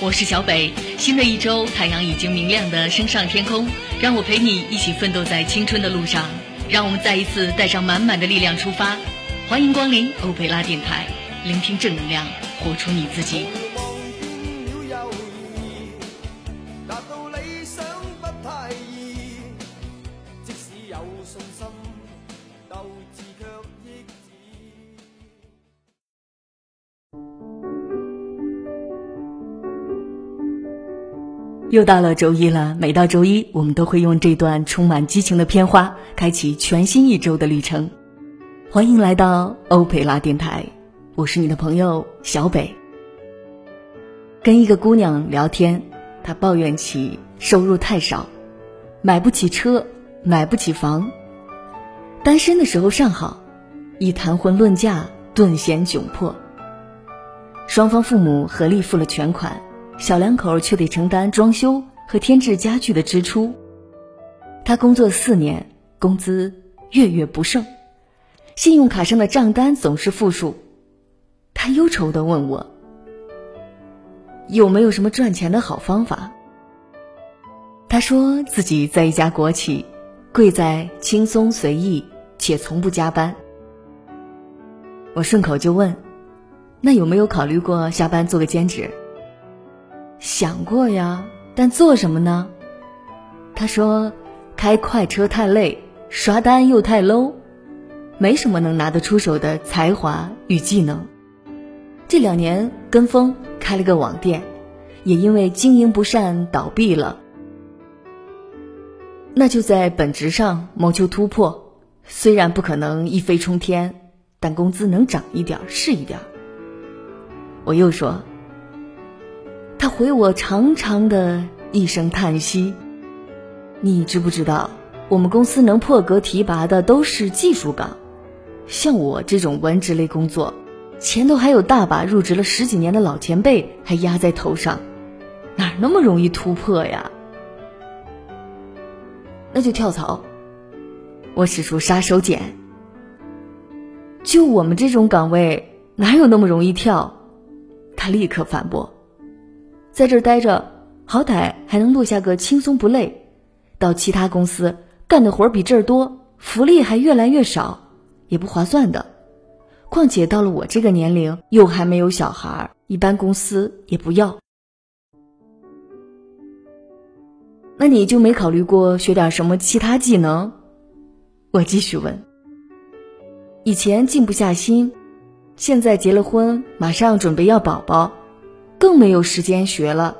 我是小北，新的一周，太阳已经明亮的升上天空，让我陪你一起奋斗在青春的路上，让我们再一次带上满满的力量出发。欢迎光临欧贝拉电台，聆听正能量，活出你自己。又到了周一了，每到周一，我们都会用这段充满激情的片花，开启全新一周的旅程。欢迎来到欧佩拉电台，我是你的朋友小北。跟一个姑娘聊天，她抱怨起收入太少，买不起车，买不起房。单身的时候尚好，一谈婚论嫁，顿显窘迫。双方父母合力付了全款。小两口却得承担装修和添置家具的支出。他工作四年，工资月月不剩，信用卡上的账单总是负数。他忧愁的问我：“有没有什么赚钱的好方法？”他说自己在一家国企，贵在轻松随意且从不加班。我顺口就问：“那有没有考虑过下班做个兼职？”想过呀，但做什么呢？他说：“开快车太累，刷单又太 low，没什么能拿得出手的才华与技能。这两年跟风开了个网店，也因为经营不善倒闭了。那就在本职上谋求突破，虽然不可能一飞冲天，但工资能涨一点是一点。”我又说。他回我长长的一声叹息。你知不知道，我们公司能破格提拔的都是技术岗，像我这种文职类工作，前头还有大把入职了十几年的老前辈还压在头上，哪那么容易突破呀？那就跳槽。我使出杀手锏。就我们这种岗位，哪有那么容易跳？他立刻反驳。在这儿待着，好歹还能落下个轻松不累；到其他公司干的活儿比这儿多，福利还越来越少，也不划算的。况且到了我这个年龄，又还没有小孩，一般公司也不要。那你就没考虑过学点什么其他技能？我继续问。以前静不下心，现在结了婚，马上准备要宝宝。更没有时间学了。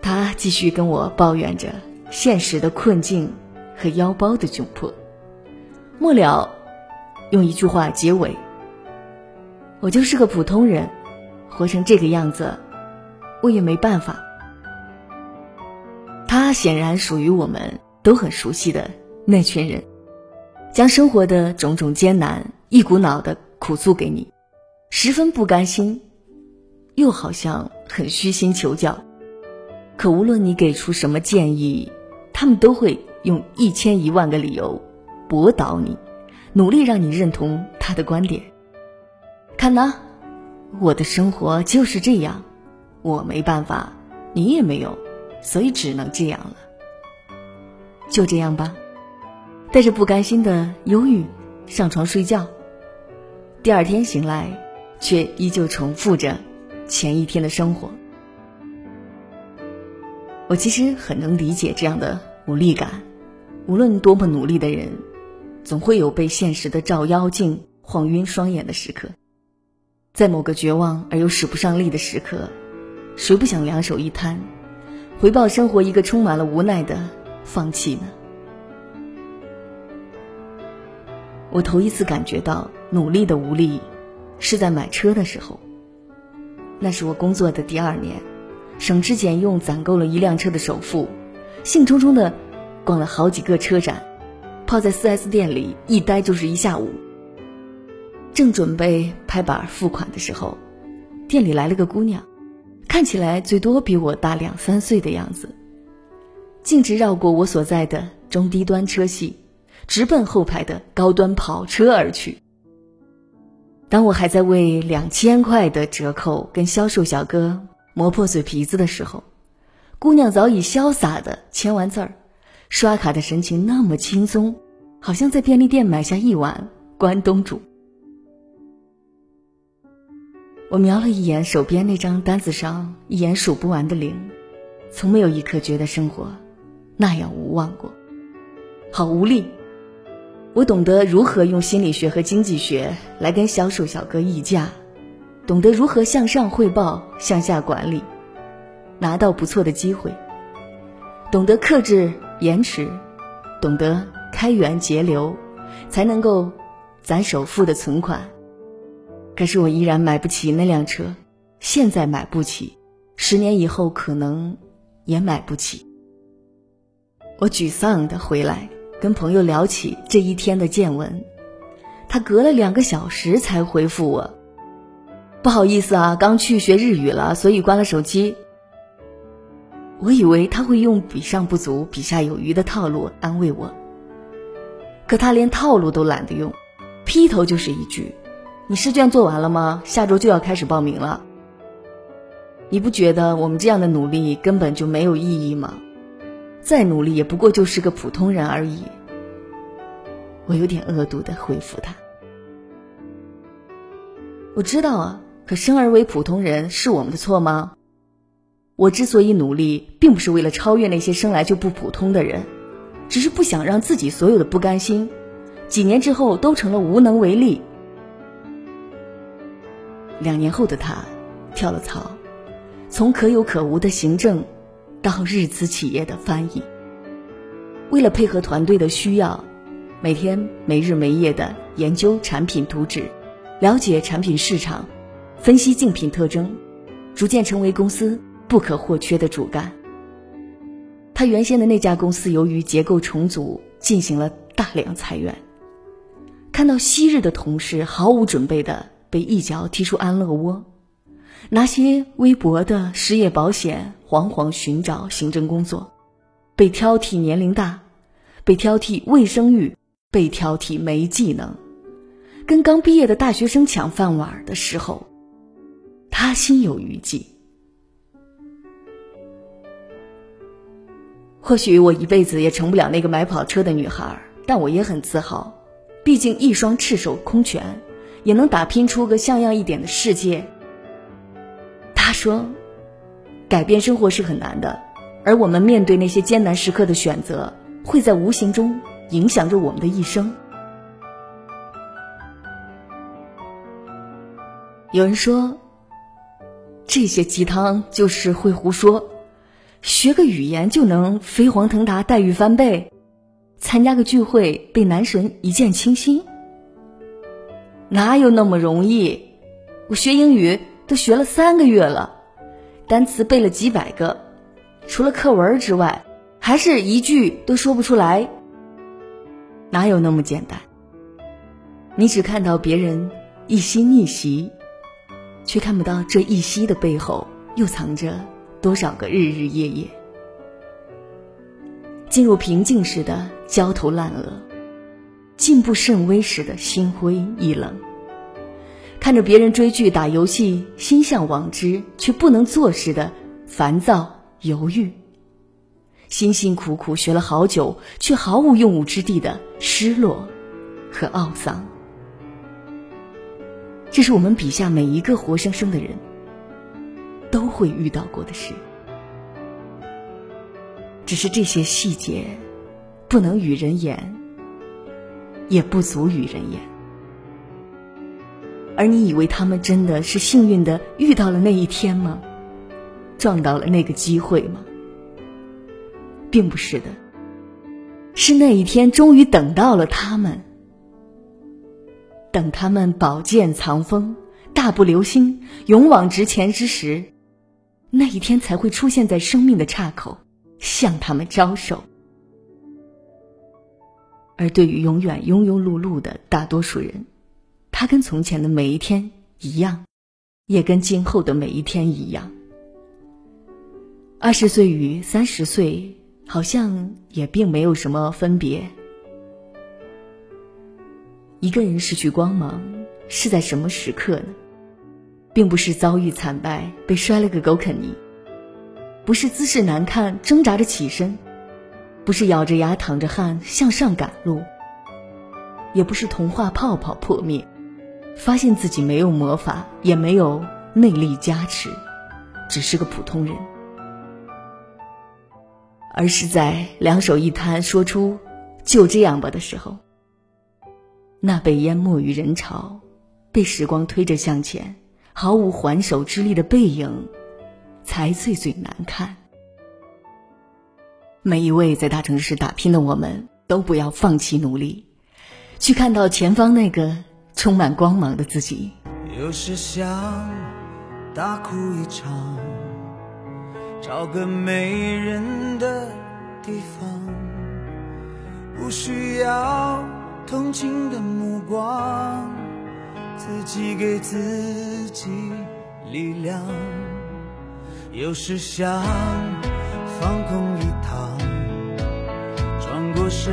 他继续跟我抱怨着现实的困境和腰包的窘迫，末了用一句话结尾：“我就是个普通人，活成这个样子，我也没办法。”他显然属于我们都很熟悉的那群人，将生活的种种艰难一股脑的苦诉给你，十分不甘心。又好像很虚心求教，可无论你给出什么建议，他们都会用一千一万个理由驳倒你，努力让你认同他的观点。看呐，我的生活就是这样，我没办法，你也没有，所以只能这样了。就这样吧，带着不甘心的忧郁上床睡觉，第二天醒来，却依旧重复着。前一天的生活，我其实很能理解这样的无力感。无论多么努力的人，总会有被现实的照妖镜晃晕双眼的时刻。在某个绝望而又使不上力的时刻，谁不想两手一摊，回报生活一个充满了无奈的放弃呢？我头一次感觉到努力的无力，是在买车的时候。那是我工作的第二年，省吃俭用攒够了一辆车的首付，兴冲冲的逛了好几个车展，泡在 4S 店里一待就是一下午。正准备拍板付款的时候，店里来了个姑娘，看起来最多比我大两三岁的样子，径直绕过我所在的中低端车系，直奔后排的高端跑车而去。当我还在为两千块的折扣跟销售小哥磨破嘴皮子的时候，姑娘早已潇洒的签完字儿，刷卡的神情那么轻松，好像在便利店买下一碗关东煮。我瞄了一眼手边那张单子上一眼数不完的零，从没有一刻觉得生活那样无望过，好无力。我懂得如何用心理学和经济学来跟销售小哥议价，懂得如何向上汇报、向下管理，拿到不错的机会，懂得克制延迟，懂得开源节流，才能够攒首付的存款。可是我依然买不起那辆车，现在买不起，十年以后可能也买不起。我沮丧的回来。跟朋友聊起这一天的见闻，他隔了两个小时才回复我：“不好意思啊，刚去学日语了，所以关了手机。”我以为他会用“比上不足，比下有余”的套路安慰我，可他连套路都懒得用，劈头就是一句：“你试卷做完了吗？下周就要开始报名了。你不觉得我们这样的努力根本就没有意义吗？”再努力也不过就是个普通人而已。我有点恶毒的回复他：“我知道啊，可生而为普通人是我们的错吗？我之所以努力，并不是为了超越那些生来就不普通的人，只是不想让自己所有的不甘心，几年之后都成了无能为力。”两年后的他，跳了槽，从可有可无的行政。到日资企业的翻译，为了配合团队的需要，每天没日没夜的研究产品图纸，了解产品市场，分析竞品特征，逐渐成为公司不可或缺的主干。他原先的那家公司由于结构重组，进行了大量裁员，看到昔日的同事毫无准备的被一脚踢出安乐窝。拿些微薄的失业保险，惶惶寻找行政工作，被挑剔年龄大，被挑剔未生育，被挑剔没技能，跟刚毕业的大学生抢饭碗的时候，他心有余悸。或许我一辈子也成不了那个买跑车的女孩，但我也很自豪，毕竟一双赤手空拳，也能打拼出个像样一点的世界。他说：“改变生活是很难的，而我们面对那些艰难时刻的选择，会在无形中影响着我们的一生。”有人说：“这些鸡汤就是会胡说，学个语言就能飞黄腾达、待遇翻倍，参加个聚会被男神一见倾心，哪有那么容易？我学英语。”都学了三个月了，单词背了几百个，除了课文之外，还是一句都说不出来。哪有那么简单？你只看到别人一夕逆袭，却看不到这一夕的背后又藏着多少个日日夜夜。进入平静时的焦头烂额，进步甚微时的心灰意冷。看着别人追剧、打游戏，心向往之却不能做事的烦躁、犹豫；辛辛苦苦学了好久却毫无用武之地的失落和懊丧，这是我们笔下每一个活生生的人都会遇到过的事。只是这些细节不能与人言，也不足与人言。而你以为他们真的是幸运的遇到了那一天吗？撞到了那个机会吗？并不是的，是那一天终于等到了他们，等他们宝剑藏锋、大步流星、勇往直前之时，那一天才会出现在生命的岔口，向他们招手。而对于永远庸庸碌碌的大多数人，他跟从前的每一天一样，也跟今后的每一天一样，二十岁与三十岁好像也并没有什么分别。一个人失去光芒是在什么时刻呢？并不是遭遇惨败被摔了个狗啃泥，不是姿势难看挣扎着起身，不是咬着牙淌着汗向上赶路，也不是童话泡泡破灭，发现自己没有魔法，也没有内力加持，只是个普通人，而是在两手一摊说出“就这样吧”的时候。那被淹没于人潮，被时光推着向前，毫无还手之力的背影，才最最难看。每一位在大城市打拼的我们，都不要放弃努力，去看到前方那个充满光芒的自己。有时想大哭一场，找个没人的地方，不需要。同情的目光，自己给自己力量。有时想放空一趟，转过身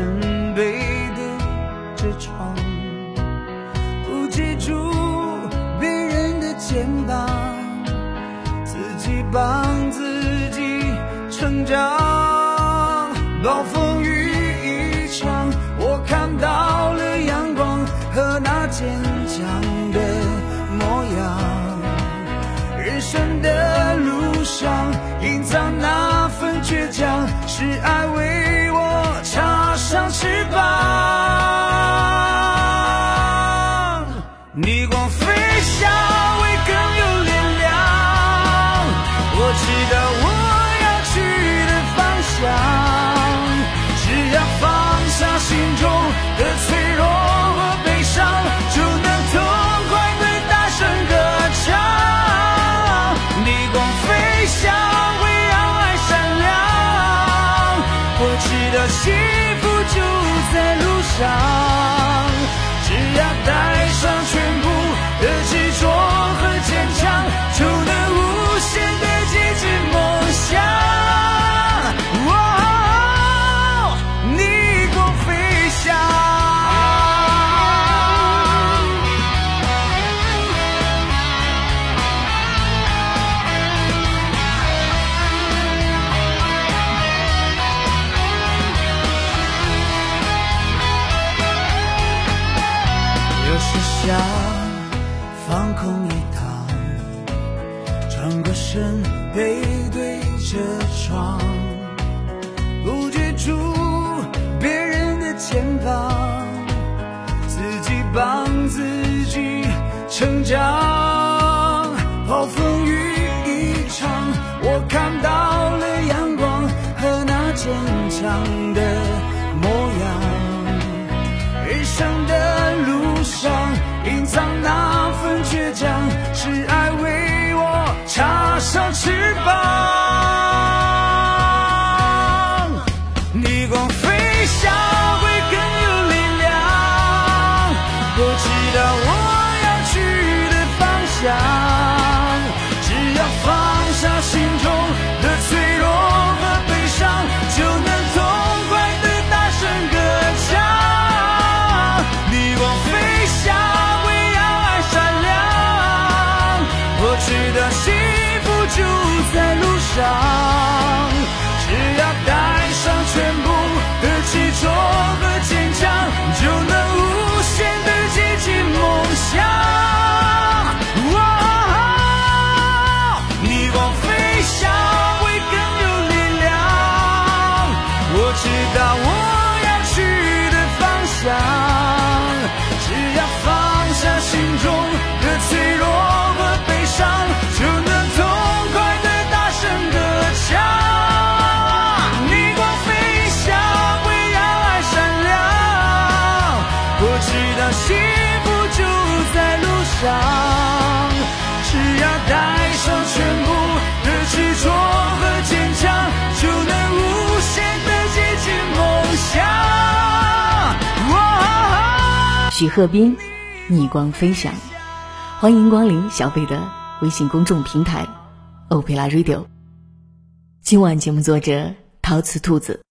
是爱为我插上翅膀，逆光飞翔会更有力量。我知道我要去的方向，只要放下心中的脆弱和悲伤，就能痛快地大声歌唱。逆光飞翔。心。我看到了阳光和那坚强的模样。人生的路上。隐藏那份倔强，是爱为我插上翅膀。逆光飞翔会更有力量，我知道我李鹤斌，逆光飞翔，欢迎光临小贝的微信公众平台欧佩拉 Radio。今晚节目作者陶瓷兔子。